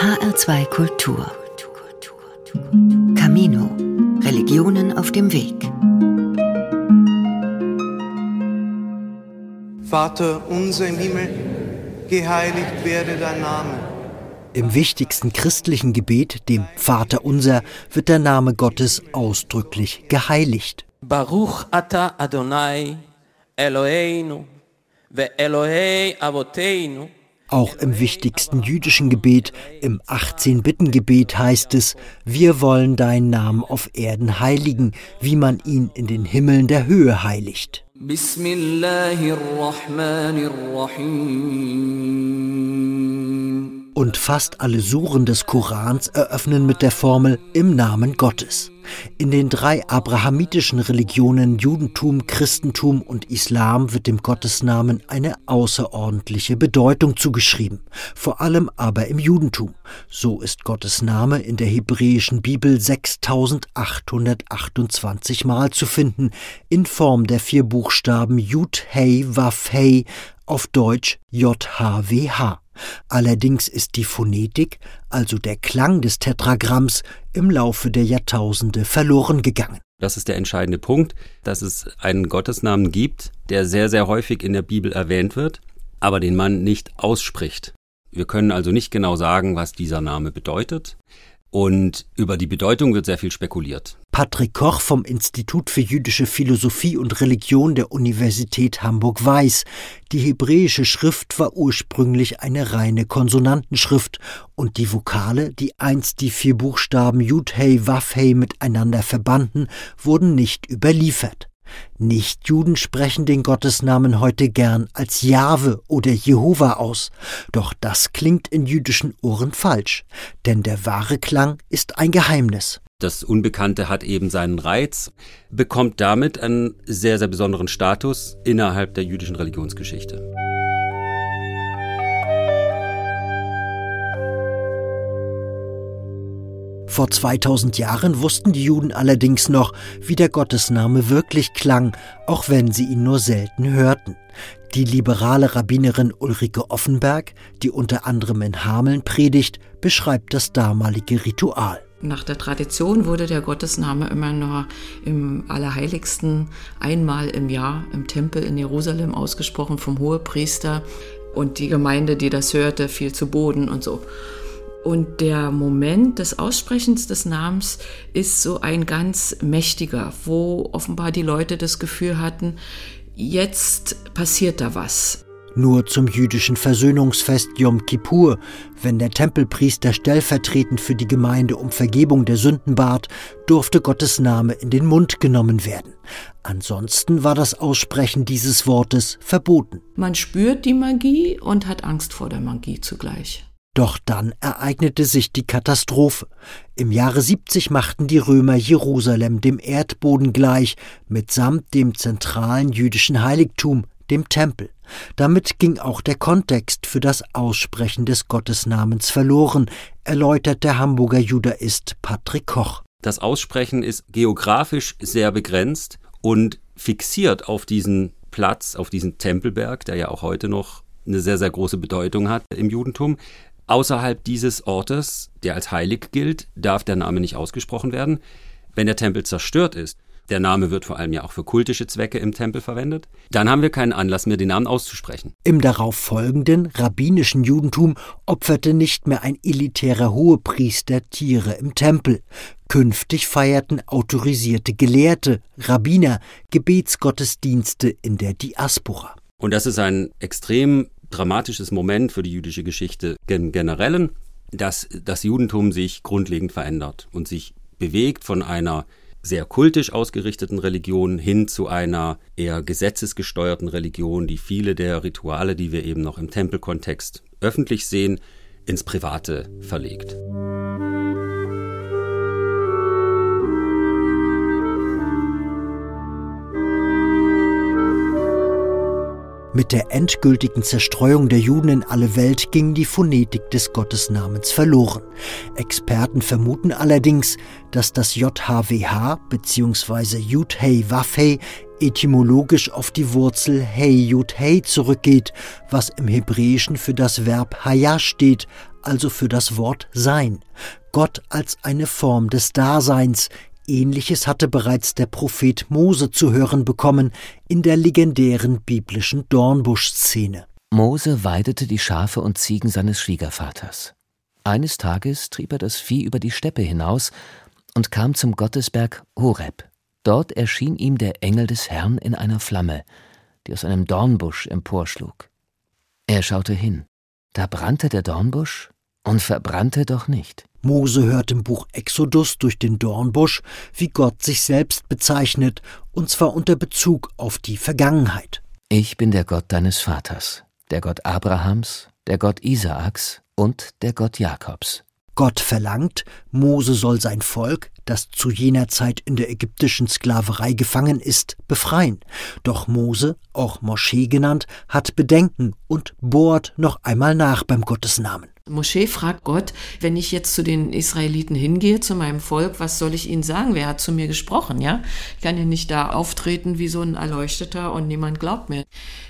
HR2 Kultur. Camino. Religionen auf dem Weg. Vater unser im Himmel, geheiligt werde dein Name. Im wichtigsten christlichen Gebet, dem Vater unser, wird der Name Gottes ausdrücklich geheiligt. Baruch ata Adonai Eloheinu ve Elohei Avoteinu auch im wichtigsten jüdischen Gebet, im 18-Bitten-Gebet heißt es, wir wollen deinen Namen auf Erden heiligen, wie man ihn in den Himmeln der Höhe heiligt. Und fast alle Suren des Korans eröffnen mit der Formel im Namen Gottes. In den drei abrahamitischen Religionen Judentum, Christentum und Islam wird dem Gottesnamen eine außerordentliche Bedeutung zugeschrieben, vor allem aber im Judentum. So ist Gottes Name in der hebräischen Bibel 6828 Mal zu finden, in Form der vier Buchstaben Yud Hei Waf Hei, auf Deutsch JHWH. Allerdings ist die Phonetik, also der Klang des Tetragramms, im Laufe der Jahrtausende verloren gegangen. Das ist der entscheidende Punkt, dass es einen Gottesnamen gibt, der sehr, sehr häufig in der Bibel erwähnt wird, aber den man nicht ausspricht. Wir können also nicht genau sagen, was dieser Name bedeutet. Und über die Bedeutung wird sehr viel spekuliert. Patrick Koch vom Institut für jüdische Philosophie und Religion der Universität Hamburg weiß, die hebräische Schrift war ursprünglich eine reine Konsonantenschrift und die Vokale, die einst die vier Buchstaben Yud Hey Waf Hey miteinander verbanden, wurden nicht überliefert. Nichtjuden sprechen den Gottesnamen heute gern als Jahwe oder Jehova aus, doch das klingt in jüdischen Ohren falsch, denn der wahre Klang ist ein Geheimnis. Das Unbekannte hat eben seinen Reiz, bekommt damit einen sehr, sehr besonderen Status innerhalb der jüdischen Religionsgeschichte. Vor 2000 Jahren wussten die Juden allerdings noch, wie der Gottesname wirklich klang, auch wenn sie ihn nur selten hörten. Die liberale Rabbinerin Ulrike Offenberg, die unter anderem in Hameln predigt, beschreibt das damalige Ritual. Nach der Tradition wurde der Gottesname immer nur im Allerheiligsten einmal im Jahr im Tempel in Jerusalem ausgesprochen vom Hohepriester und die Gemeinde, die das hörte, fiel zu Boden und so. Und der Moment des Aussprechens des Namens ist so ein ganz mächtiger, wo offenbar die Leute das Gefühl hatten, jetzt passiert da was. Nur zum jüdischen Versöhnungsfest Yom Kippur, wenn der Tempelpriester stellvertretend für die Gemeinde um Vergebung der Sünden bat, durfte Gottes Name in den Mund genommen werden. Ansonsten war das Aussprechen dieses Wortes verboten. Man spürt die Magie und hat Angst vor der Magie zugleich. Doch dann ereignete sich die Katastrophe. Im Jahre 70 machten die Römer Jerusalem dem Erdboden gleich, mitsamt dem zentralen jüdischen Heiligtum, dem Tempel. Damit ging auch der Kontext für das Aussprechen des Gottesnamens verloren, erläutert der Hamburger Judaist Patrick Koch. Das Aussprechen ist geografisch sehr begrenzt und fixiert auf diesen Platz, auf diesen Tempelberg, der ja auch heute noch eine sehr, sehr große Bedeutung hat im Judentum. Außerhalb dieses Ortes, der als heilig gilt, darf der Name nicht ausgesprochen werden. Wenn der Tempel zerstört ist, der Name wird vor allem ja auch für kultische Zwecke im Tempel verwendet. Dann haben wir keinen Anlass mehr, den Namen auszusprechen. Im darauf folgenden rabbinischen Judentum opferte nicht mehr ein elitärer Hohepriester Tiere im Tempel. Künftig feierten autorisierte Gelehrte, Rabbiner, Gebetsgottesdienste in der Diaspora. Und das ist ein extrem dramatisches Moment für die jüdische Geschichte im Generellen, dass das Judentum sich grundlegend verändert und sich bewegt von einer sehr kultisch ausgerichteten Religion hin zu einer eher gesetzesgesteuerten Religion, die viele der Rituale, die wir eben noch im Tempelkontext öffentlich sehen, ins Private verlegt. Mit der endgültigen Zerstreuung der Juden in alle Welt ging die Phonetik des Gottesnamens verloren. Experten vermuten allerdings, dass das JHWH bzw. Yud Hey Waf Hey etymologisch auf die Wurzel Hey Yud zurückgeht, was im Hebräischen für das Verb Haya steht, also für das Wort Sein. Gott als eine Form des Daseins, Ähnliches hatte bereits der Prophet Mose zu hören bekommen in der legendären biblischen Dornbusch-Szene. Mose weidete die Schafe und Ziegen seines Schwiegervaters. Eines Tages trieb er das Vieh über die Steppe hinaus und kam zum Gottesberg Horeb. Dort erschien ihm der Engel des Herrn in einer Flamme, die aus einem Dornbusch emporschlug. Er schaute hin. Da brannte der Dornbusch und verbrannte doch nicht. Mose hört im Buch Exodus durch den Dornbusch, wie Gott sich selbst bezeichnet, und zwar unter Bezug auf die Vergangenheit. Ich bin der Gott deines Vaters, der Gott Abrahams, der Gott Isaaks und der Gott Jakobs. Gott verlangt, Mose soll sein Volk, das zu jener Zeit in der ägyptischen Sklaverei gefangen ist, befreien. Doch Mose, auch Moschee genannt, hat Bedenken und bohrt noch einmal nach beim Gottesnamen. Moschee fragt Gott, wenn ich jetzt zu den Israeliten hingehe, zu meinem Volk, was soll ich ihnen sagen? Wer hat zu mir gesprochen, ja? Ich kann ja nicht da auftreten wie so ein Erleuchteter und niemand glaubt mir.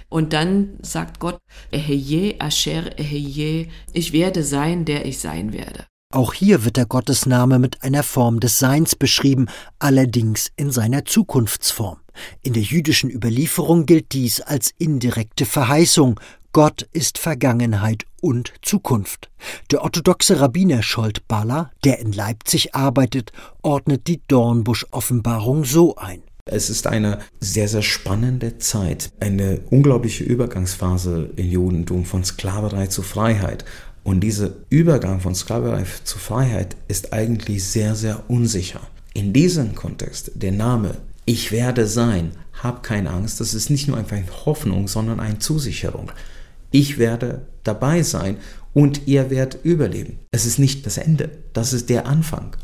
Und dann sagt Gott, Eheye Asher Eheye, ich werde sein, der ich sein werde. Auch hier wird der Gottesname mit einer Form des Seins beschrieben, allerdings in seiner Zukunftsform. In der jüdischen Überlieferung gilt dies als indirekte Verheißung. Gott ist Vergangenheit und Zukunft. Der orthodoxe Rabbiner Scholt Baller, der in Leipzig arbeitet, ordnet die Dornbusch-Offenbarung so ein. Es ist eine sehr, sehr spannende Zeit, eine unglaubliche Übergangsphase im Judentum von Sklaverei zu Freiheit. Und dieser Übergang von Sklaverei zu Freiheit ist eigentlich sehr, sehr unsicher. In diesem Kontext, der Name Ich werde sein, hab keine Angst, das ist nicht nur einfach eine Hoffnung, sondern eine Zusicherung. Ich werde dabei sein und ihr werdet überleben. Es ist nicht das Ende, das ist der Anfang.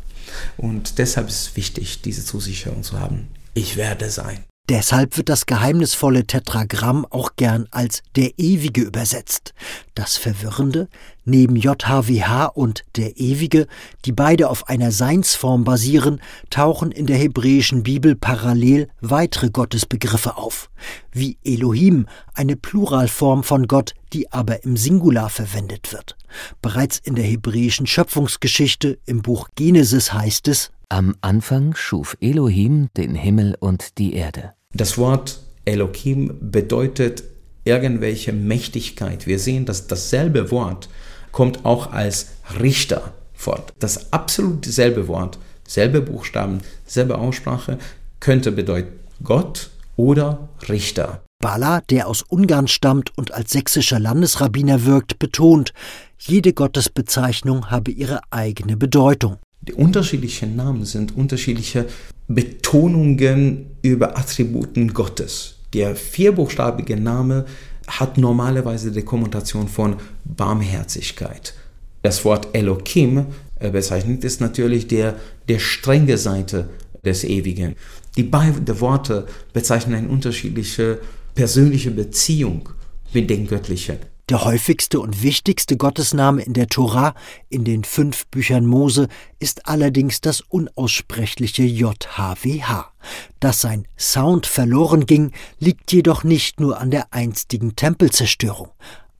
Und deshalb ist es wichtig, diese Zusicherung zu haben. Ich werde sein. Deshalb wird das geheimnisvolle Tetragramm auch gern als der Ewige übersetzt. Das Verwirrende, neben JHWH und der Ewige, die beide auf einer Seinsform basieren, tauchen in der hebräischen Bibel parallel weitere Gottesbegriffe auf, wie Elohim, eine Pluralform von Gott, die aber im Singular verwendet wird. Bereits in der hebräischen Schöpfungsgeschichte im Buch Genesis heißt es, Am Anfang schuf Elohim den Himmel und die Erde. Das Wort Elohim bedeutet irgendwelche Mächtigkeit. Wir sehen, dass dasselbe Wort kommt auch als Richter fort. Das absolut selbe Wort, selbe Buchstaben, selbe Aussprache könnte bedeuten Gott oder Richter. Bala, der aus Ungarn stammt und als sächsischer Landesrabbiner wirkt, betont, jede Gottesbezeichnung habe ihre eigene Bedeutung. Die unterschiedlichen Namen sind unterschiedliche Betonungen über Attributen Gottes. Der vierbuchstabige Name hat normalerweise die Kommutation von Barmherzigkeit. Das Wort Elohim äh, bezeichnet ist natürlich der, der strenge Seite des Ewigen. Die beiden Worte bezeichnen eine unterschiedliche persönliche Beziehung mit dem Göttlichen. Der häufigste und wichtigste Gottesname in der Tora, in den fünf Büchern Mose, ist allerdings das unaussprechliche JHWH. Dass sein Sound verloren ging, liegt jedoch nicht nur an der einstigen Tempelzerstörung.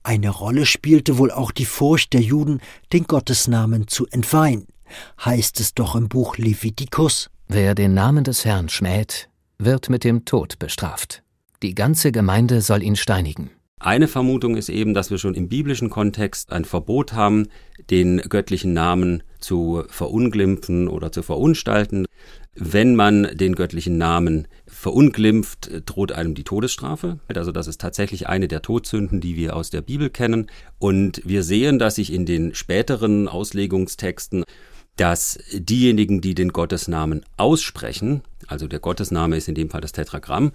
Eine Rolle spielte wohl auch die Furcht der Juden, den Gottesnamen zu entweihen. Heißt es doch im Buch Levitikus, Wer den Namen des Herrn schmäht, wird mit dem Tod bestraft. Die ganze Gemeinde soll ihn steinigen. Eine Vermutung ist eben, dass wir schon im biblischen Kontext ein Verbot haben, den göttlichen Namen zu verunglimpfen oder zu verunstalten. Wenn man den göttlichen Namen verunglimpft, droht einem die Todesstrafe. Also das ist tatsächlich eine der Todsünden, die wir aus der Bibel kennen. Und wir sehen, dass sich in den späteren Auslegungstexten dass diejenigen, die den Gottesnamen aussprechen, also der Gottesname ist in dem Fall das Tetragramm,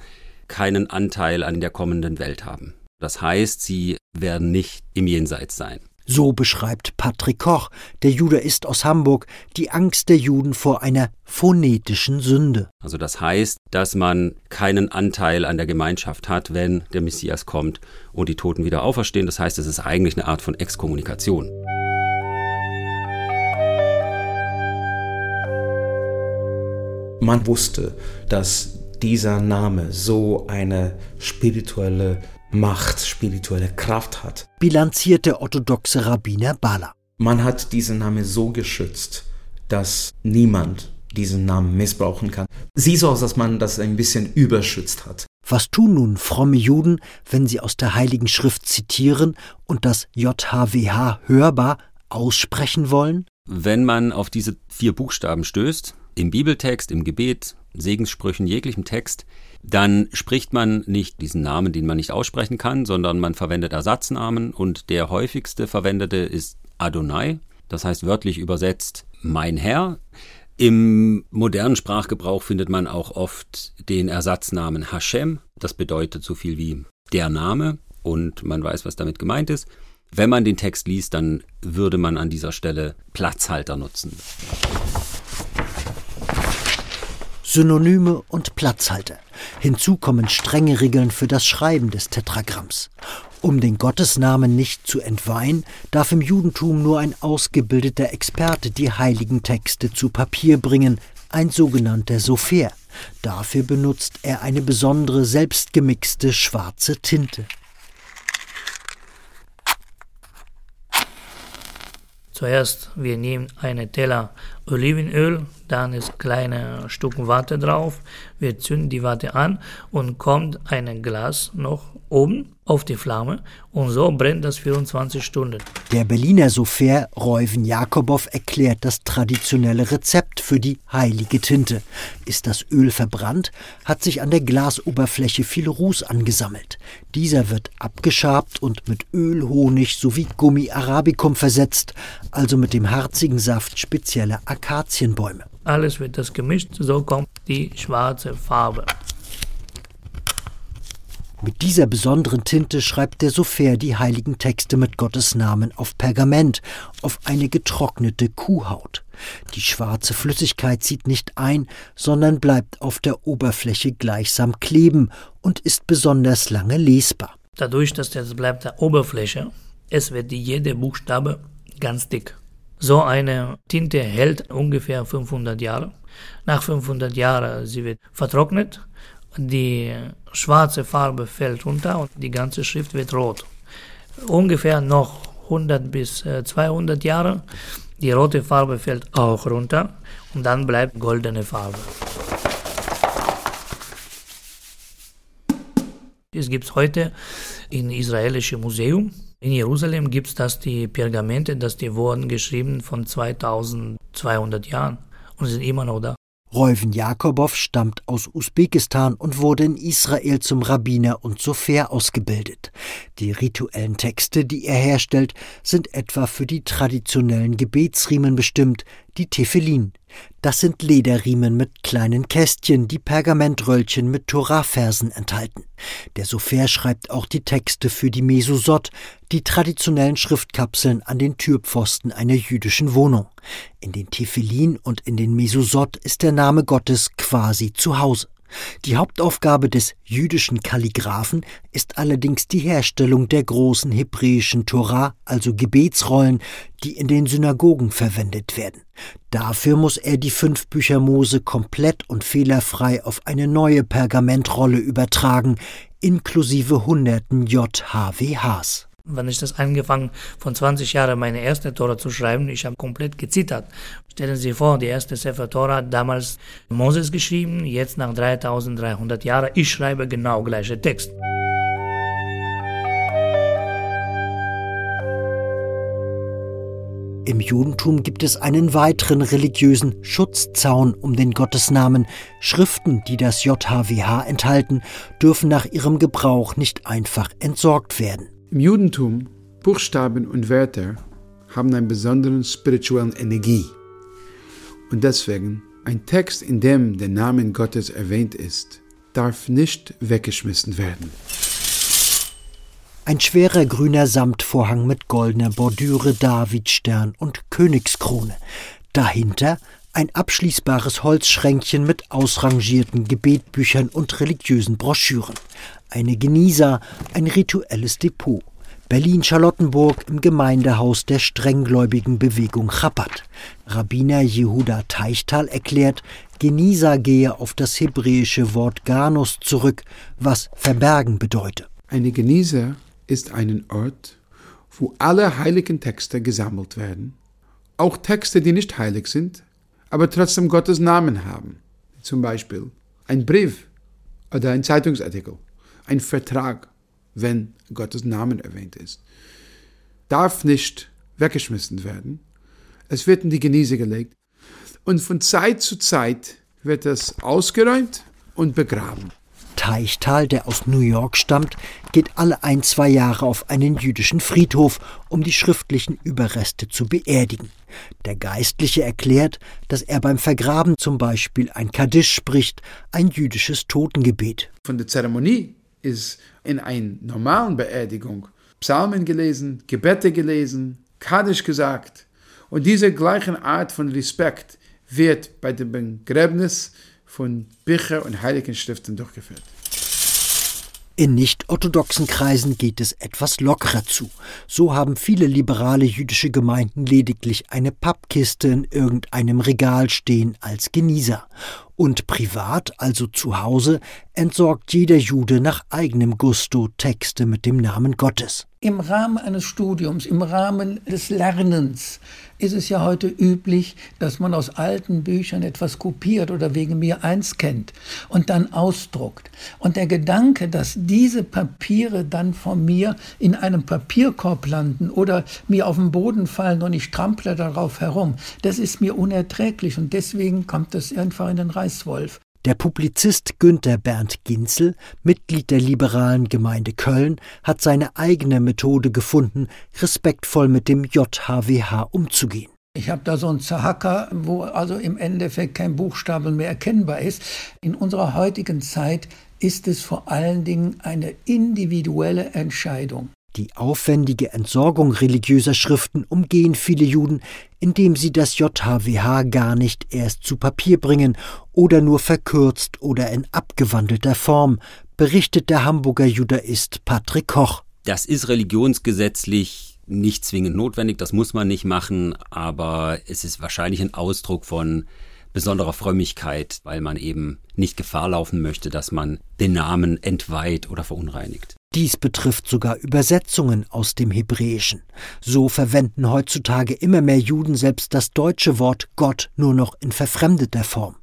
keinen Anteil an der kommenden Welt haben. Das heißt, sie werden nicht im Jenseits sein. So beschreibt Patrick Koch, der Judaist aus Hamburg, die Angst der Juden vor einer phonetischen Sünde. Also das heißt, dass man keinen Anteil an der Gemeinschaft hat, wenn der Messias kommt und die Toten wieder auferstehen. Das heißt, es ist eigentlich eine Art von Exkommunikation. Man wusste, dass dieser Name so eine spirituelle Macht, spirituelle Kraft hat. Bilanziert der orthodoxe Rabbiner Bala. Man hat diesen Namen so geschützt, dass niemand diesen Namen missbrauchen kann. Sieht so aus, dass man das ein bisschen überschützt hat. Was tun nun fromme Juden, wenn sie aus der Heiligen Schrift zitieren und das JHWH hörbar aussprechen wollen? Wenn man auf diese vier Buchstaben stößt, im Bibeltext, im Gebet, Segenssprüchen, jeglichem Text, dann spricht man nicht diesen Namen, den man nicht aussprechen kann, sondern man verwendet Ersatznamen und der häufigste verwendete ist Adonai, das heißt wörtlich übersetzt mein Herr. Im modernen Sprachgebrauch findet man auch oft den Ersatznamen Hashem, das bedeutet so viel wie der Name und man weiß, was damit gemeint ist. Wenn man den Text liest, dann würde man an dieser Stelle Platzhalter nutzen. Synonyme und Platzhalter. Hinzu kommen strenge Regeln für das Schreiben des Tetragramms. Um den Gottesnamen nicht zu entweihen, darf im Judentum nur ein ausgebildeter Experte die heiligen Texte zu Papier bringen, ein sogenannter Sopher. Dafür benutzt er eine besondere selbstgemixte schwarze Tinte. Zuerst wir nehmen einen Teller Olivenöl, dann ist kleine Stück Watte drauf. Wir zünden die Watte an und kommt ein Glas noch oben auf die Flamme und so brennt das 24 Stunden. Der Berliner Sofer Reuven Jakobow erklärt das traditionelle Rezept für die heilige Tinte. Ist das Öl verbrannt, hat sich an der Glasoberfläche viel Ruß angesammelt. Dieser wird abgeschabt und mit Öl, Honig sowie Gummi arabicum versetzt, also mit dem harzigen Saft spezieller Akazienbäume. Alles wird das gemischt, so kommt die schwarze Farbe. Mit dieser besonderen Tinte schreibt der Sofer die heiligen Texte mit Gottes Namen auf Pergament, auf eine getrocknete Kuhhaut. Die schwarze Flüssigkeit zieht nicht ein, sondern bleibt auf der Oberfläche gleichsam kleben und ist besonders lange lesbar. Dadurch, dass das bleibt der Oberfläche, es wird jeder Buchstabe ganz dick. So eine Tinte hält ungefähr 500 Jahre. Nach 500 Jahren sie wird vertrocknet die schwarze Farbe fällt runter und die ganze Schrift wird rot. Ungefähr noch 100 bis 200 äh, Jahre. Die rote Farbe fällt auch runter und dann bleibt goldene Farbe. Es gibt heute im israelischen Museum in Jerusalem gibt es das die Pergamente, das die wurden geschrieben von 2200 Jahren und sind immer noch da. Reuven Jakobow stammt aus Usbekistan und wurde in Israel zum Rabbiner und Sofer ausgebildet. Die rituellen Texte, die er herstellt, sind etwa für die traditionellen Gebetsriemen bestimmt, die Tefillin. Das sind Lederriemen mit kleinen Kästchen, die Pergamentröllchen mit Torahversen enthalten. Der Sofer schreibt auch die Texte für die Mesusot, die traditionellen Schriftkapseln an den Türpfosten einer jüdischen Wohnung. In den Tefillin und in den Mesusot ist der Name Gottes quasi zu Hause. Die Hauptaufgabe des jüdischen Kalligraphen ist allerdings die Herstellung der großen hebräischen Torah, also Gebetsrollen, die in den Synagogen verwendet werden. Dafür muss er die fünf Bücher Mose komplett und fehlerfrei auf eine neue Pergamentrolle übertragen, inklusive hunderten JHWHs. Wenn ich das angefangen von 20 Jahren meine erste Tora zu schreiben, ich habe komplett gezittert. Stellen Sie vor, die erste Sefer Tora hat damals Moses geschrieben, jetzt nach 3300 Jahren, ich schreibe genau gleiche Text. Im Judentum gibt es einen weiteren religiösen Schutzzaun um den Gottesnamen. Schriften, die das JHWH enthalten, dürfen nach ihrem Gebrauch nicht einfach entsorgt werden. Im Judentum, Buchstaben und Wörter haben einen besonderen spirituellen Energie. Und deswegen, ein Text, in dem der Name Gottes erwähnt ist, darf nicht weggeschmissen werden. Ein schwerer grüner Samtvorhang mit goldener Bordüre, Davidstern und Königskrone. Dahinter ein abschließbares Holzschränkchen mit ausrangierten Gebetbüchern und religiösen Broschüren. Eine Genisa, ein rituelles Depot. Berlin-Charlottenburg im Gemeindehaus der strenggläubigen Bewegung Chabad. Rabbiner Jehuda Teichtal erklärt, Genisa gehe auf das hebräische Wort Ganus zurück, was verbergen bedeutet. Eine Genisa ist ein Ort, wo alle heiligen Texte gesammelt werden, auch Texte, die nicht heilig sind, aber trotzdem Gottes Namen haben. Zum Beispiel ein Brief oder ein Zeitungsartikel, ein Vertrag wenn Gottes Namen erwähnt ist. Darf nicht weggeschmissen werden. Es wird in die Genieße gelegt. Und von Zeit zu Zeit wird es ausgeräumt und begraben. Teichtal, der aus New York stammt, geht alle ein, zwei Jahre auf einen jüdischen Friedhof, um die schriftlichen Überreste zu beerdigen. Der Geistliche erklärt, dass er beim Vergraben zum Beispiel ein Kaddisch spricht, ein jüdisches Totengebet. Von der Zeremonie ist in einer normalen Beerdigung Psalmen gelesen, Gebete gelesen, Kaddisch gesagt. Und diese gleiche Art von Respekt wird bei dem Begräbnis von Bücher und Heiligen Schriften durchgeführt. In nicht-orthodoxen Kreisen geht es etwas lockerer zu. So haben viele liberale jüdische Gemeinden lediglich eine Pappkiste in irgendeinem Regal stehen als Genießer. Und privat, also zu Hause, entsorgt jeder Jude nach eigenem Gusto Texte mit dem Namen Gottes. Im Rahmen eines Studiums, im Rahmen des Lernens ist es ja heute üblich, dass man aus alten Büchern etwas kopiert oder wegen mir eins kennt und dann ausdruckt. Und der Gedanke, dass diese Papiere dann von mir in einem Papierkorb landen oder mir auf den Boden fallen und ich trample darauf herum, das ist mir unerträglich und deswegen kommt es einfach in den Reißwolf. Der Publizist Günther Bernd Ginzel, Mitglied der liberalen Gemeinde Köln, hat seine eigene Methode gefunden, respektvoll mit dem JHWH umzugehen. Ich habe da so einen Zahacker, wo also im Endeffekt kein Buchstabe mehr erkennbar ist. In unserer heutigen Zeit ist es vor allen Dingen eine individuelle Entscheidung. Die aufwendige Entsorgung religiöser Schriften umgehen viele Juden, indem sie das JHWH gar nicht erst zu Papier bringen oder nur verkürzt oder in abgewandelter Form, berichtet der Hamburger Judaist Patrick Koch. Das ist religionsgesetzlich nicht zwingend notwendig, das muss man nicht machen, aber es ist wahrscheinlich ein Ausdruck von besonderer Frömmigkeit, weil man eben nicht Gefahr laufen möchte, dass man den Namen entweiht oder verunreinigt. Dies betrifft sogar Übersetzungen aus dem Hebräischen. So verwenden heutzutage immer mehr Juden selbst das deutsche Wort Gott nur noch in verfremdeter Form.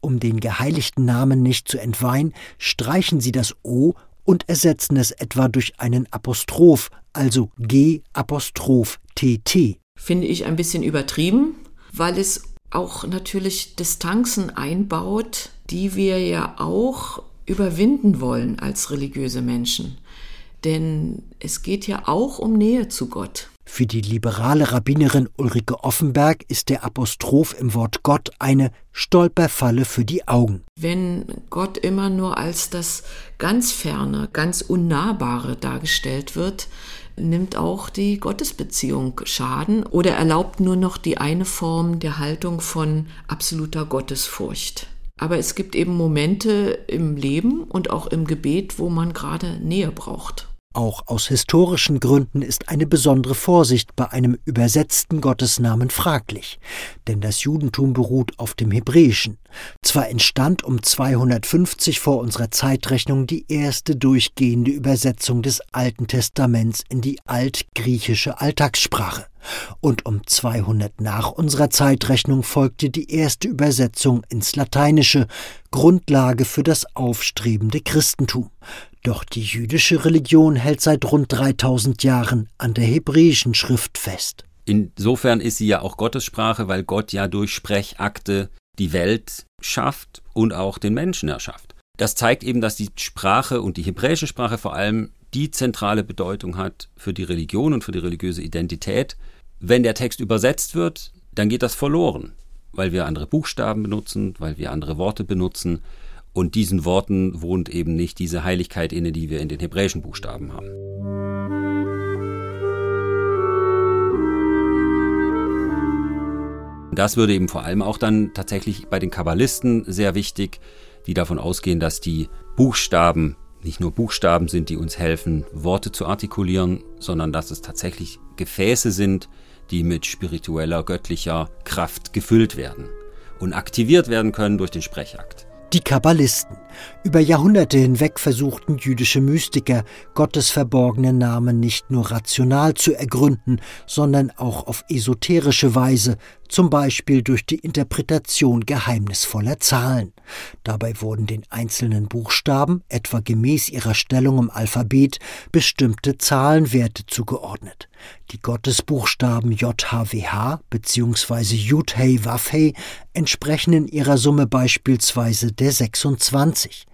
Um den geheiligten Namen nicht zu entweihen, streichen sie das O und ersetzen es etwa durch einen Apostroph, also G Apostroph TT. Finde ich ein bisschen übertrieben, weil es auch natürlich Distanzen einbaut, die wir ja auch überwinden wollen als religiöse Menschen. Denn es geht ja auch um Nähe zu Gott. Für die liberale Rabbinerin Ulrike Offenberg ist der Apostroph im Wort Gott eine Stolperfalle für die Augen. Wenn Gott immer nur als das ganz Ferne, ganz Unnahbare dargestellt wird, nimmt auch die Gottesbeziehung Schaden oder erlaubt nur noch die eine Form der Haltung von absoluter Gottesfurcht. Aber es gibt eben Momente im Leben und auch im Gebet, wo man gerade Nähe braucht. Auch aus historischen Gründen ist eine besondere Vorsicht bei einem übersetzten Gottesnamen fraglich, denn das Judentum beruht auf dem Hebräischen. Zwar entstand um 250 vor unserer Zeitrechnung die erste durchgehende Übersetzung des Alten Testaments in die altgriechische Alltagssprache, und um 200 nach unserer Zeitrechnung folgte die erste Übersetzung ins Lateinische, Grundlage für das aufstrebende Christentum. Doch die jüdische Religion hält seit rund 3000 Jahren an der hebräischen Schrift fest. Insofern ist sie ja auch Gottessprache, weil Gott ja durch Sprechakte die Welt schafft und auch den Menschen erschafft. Das zeigt eben, dass die Sprache und die hebräische Sprache vor allem die zentrale Bedeutung hat für die Religion und für die religiöse Identität. Wenn der Text übersetzt wird, dann geht das verloren, weil wir andere Buchstaben benutzen, weil wir andere Worte benutzen Und diesen Worten wohnt eben nicht diese Heiligkeit inne, die wir in den hebräischen Buchstaben haben. Das würde eben vor allem auch dann tatsächlich bei den Kabbalisten sehr wichtig, die davon ausgehen, dass die Buchstaben nicht nur Buchstaben sind, die uns helfen, Worte zu artikulieren, sondern dass es tatsächlich Gefäße sind, die mit spiritueller, göttlicher Kraft gefüllt werden und aktiviert werden können durch den Sprechakt. Die Kabbalisten. Über Jahrhunderte hinweg versuchten jüdische Mystiker, Gottes verborgenen Namen nicht nur rational zu ergründen, sondern auch auf esoterische Weise, zum Beispiel durch die Interpretation geheimnisvoller Zahlen. Dabei wurden den einzelnen Buchstaben, etwa gemäß ihrer Stellung im Alphabet, bestimmte Zahlenwerte zugeordnet. Die Gottesbuchstaben JHWH bzw. Yud-Hey Waf-Hey entsprechen in ihrer Summe beispielsweise der 26.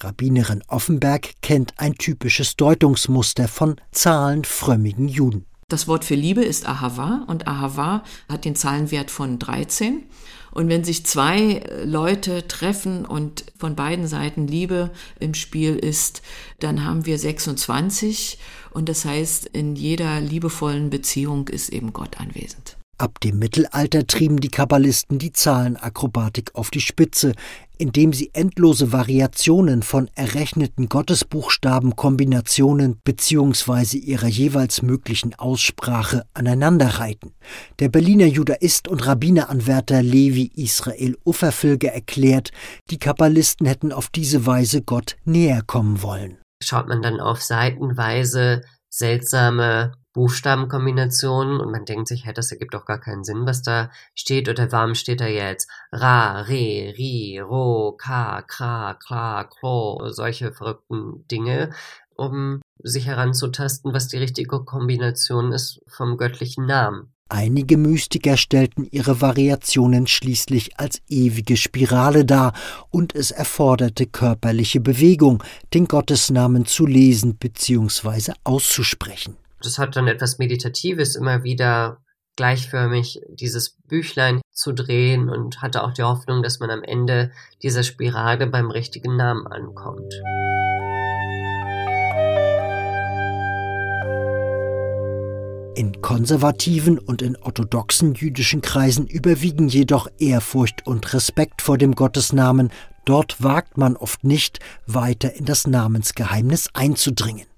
Rabbinerin Offenberg kennt ein typisches Deutungsmuster von zahlenfrömmigen Juden. Das Wort für Liebe ist Ahava und Ahava hat den Zahlenwert von 13. Und wenn sich zwei Leute treffen und von beiden Seiten Liebe im Spiel ist, dann haben wir 26. Und das heißt, in jeder liebevollen Beziehung ist eben Gott anwesend. Ab dem Mittelalter trieben die Kabbalisten die Zahlenakrobatik auf die Spitze, indem sie endlose Variationen von errechneten Gottesbuchstabenkombinationen bzw. ihrer jeweils möglichen Aussprache aneinanderreihten. Der Berliner Judaist und Rabbineranwärter Levi Israel Ufferfilge erklärt, die Kabbalisten hätten auf diese Weise Gott näher kommen wollen. Schaut man dann auf seitenweise seltsame Buchstabenkombinationen und man denkt sich, hey, das ergibt doch gar keinen Sinn, was da steht. Oder warum steht da jetzt Ra, Re, Ri, Ro, Ka, Kra, Kla, Klo, solche verrückten Dinge, um sich heranzutasten, was die richtige Kombination ist vom göttlichen Namen. Einige Mystiker stellten ihre Variationen schließlich als ewige Spirale dar, und es erforderte körperliche Bewegung, den Gottesnamen zu lesen bzw. auszusprechen. Das hat dann etwas Meditatives, immer wieder gleichförmig dieses Büchlein zu drehen und hatte auch die Hoffnung, dass man am Ende dieser Spirale beim richtigen Namen ankommt. In konservativen und in orthodoxen jüdischen Kreisen überwiegen jedoch Ehrfurcht und Respekt vor dem Gottesnamen, dort wagt man oft nicht, weiter in das Namensgeheimnis einzudringen.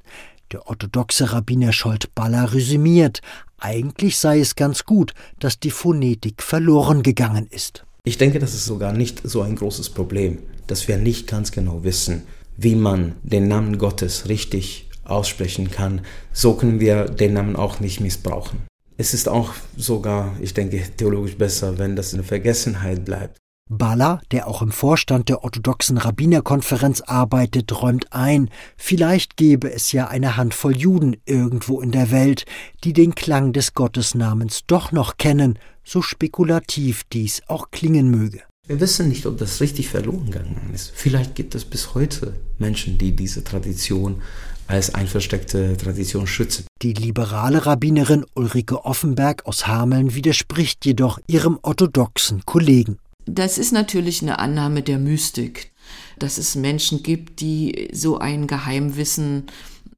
Der orthodoxe Rabbiner Scholt Baller resümiert, eigentlich sei es ganz gut, dass die Phonetik verloren gegangen ist. Ich denke, das ist sogar nicht so ein großes Problem, dass wir nicht ganz genau wissen, wie man den Namen Gottes richtig aussprechen kann. So können wir den Namen auch nicht missbrauchen. Es ist auch sogar, ich denke, theologisch besser, wenn das in Vergessenheit bleibt. Balla, der auch im Vorstand der orthodoxen Rabbinerkonferenz arbeitet, räumt ein, vielleicht gäbe es ja eine Handvoll Juden irgendwo in der Welt, die den Klang des Gottesnamens doch noch kennen, so spekulativ dies auch klingen möge. Wir wissen nicht, ob das richtig verloren gegangen ist. Vielleicht gibt es bis heute Menschen, die diese Tradition als ein versteckte Tradition schützen. Die liberale Rabbinerin Ulrike Offenberg aus Hameln widerspricht jedoch ihrem orthodoxen Kollegen. Das ist natürlich eine Annahme der Mystik, dass es Menschen gibt, die so ein Geheimwissen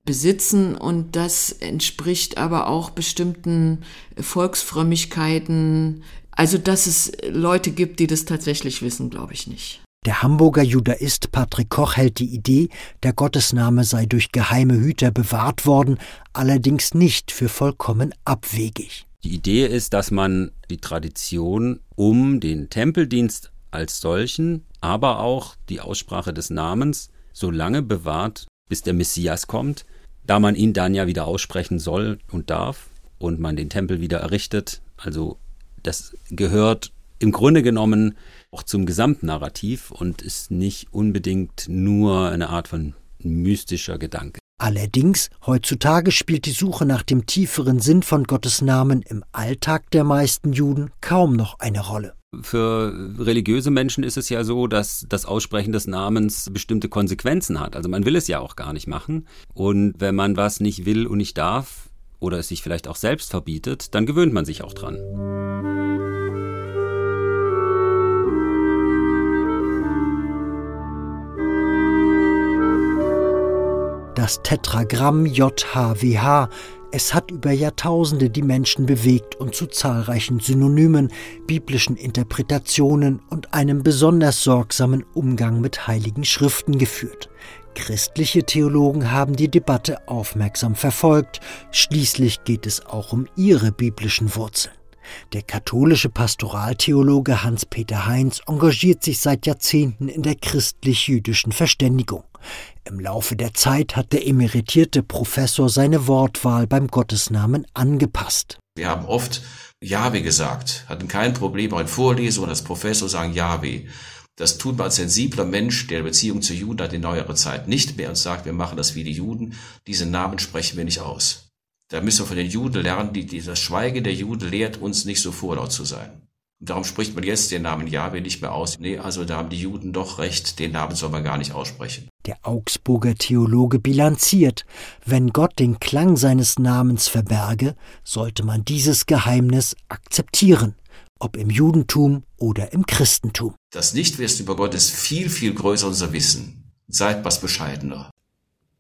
besitzen und das entspricht aber auch bestimmten Volksfrömmigkeiten. Also, dass es Leute gibt, die das tatsächlich wissen, glaube ich nicht. Der Hamburger Judaist Patrick Koch hält die Idee, der Gottesname sei durch geheime Hüter bewahrt worden, allerdings nicht für vollkommen abwegig. Die Idee ist, dass man die Tradition um den Tempeldienst als solchen, aber auch die Aussprache des Namens so lange bewahrt, bis der Messias kommt, da man ihn dann ja wieder aussprechen soll und darf und man den Tempel wieder errichtet. Also das gehört im Grunde genommen auch zum Gesamtnarrativ und ist nicht unbedingt nur eine Art von mystischer Gedanke. Allerdings, heutzutage spielt die Suche nach dem tieferen Sinn von Gottes Namen im Alltag der meisten Juden kaum noch eine Rolle. Für religiöse Menschen ist es ja so, dass das Aussprechen des Namens bestimmte Konsequenzen hat. Also man will es ja auch gar nicht machen. Und wenn man was nicht will und nicht darf oder es sich vielleicht auch selbst verbietet, dann gewöhnt man sich auch dran. Das Tetragramm JHWH. Es hat über Jahrtausende die Menschen bewegt und zu zahlreichen Synonymen, biblischen Interpretationen und einem besonders sorgsamen Umgang mit heiligen Schriften geführt. Christliche Theologen haben die Debatte aufmerksam verfolgt. Schließlich geht es auch um ihre biblischen Wurzeln. Der katholische Pastoraltheologe Hans-Peter Heinz engagiert sich seit Jahrzehnten in der christlich-jüdischen Verständigung. Im Laufe der Zeit hat der emeritierte Professor seine Wortwahl beim Gottesnamen angepasst. Wir haben oft Jahwe gesagt, hatten kein Problem, in Vorlesungen als Professor sagen Jahwe. Das tut man als sensibler Mensch, der Beziehung zu Juden hat in neuerer Zeit nicht mehr und sagt, wir machen das wie die Juden. Diese Namen sprechen wir nicht aus. Da müssen wir von den Juden lernen, die, die, das Schweigen der Juden lehrt uns nicht so vorlaut zu sein. Und darum spricht man jetzt den Namen Jahwe nicht mehr aus. Nee, also da haben die Juden doch recht, den Namen soll man gar nicht aussprechen. Der Augsburger Theologe bilanziert, wenn Gott den Klang seines Namens verberge, sollte man dieses Geheimnis akzeptieren ob im Judentum oder im Christentum. Das Nichtwissen über Gott ist viel, viel größer unser Wissen. Seid was bescheidener.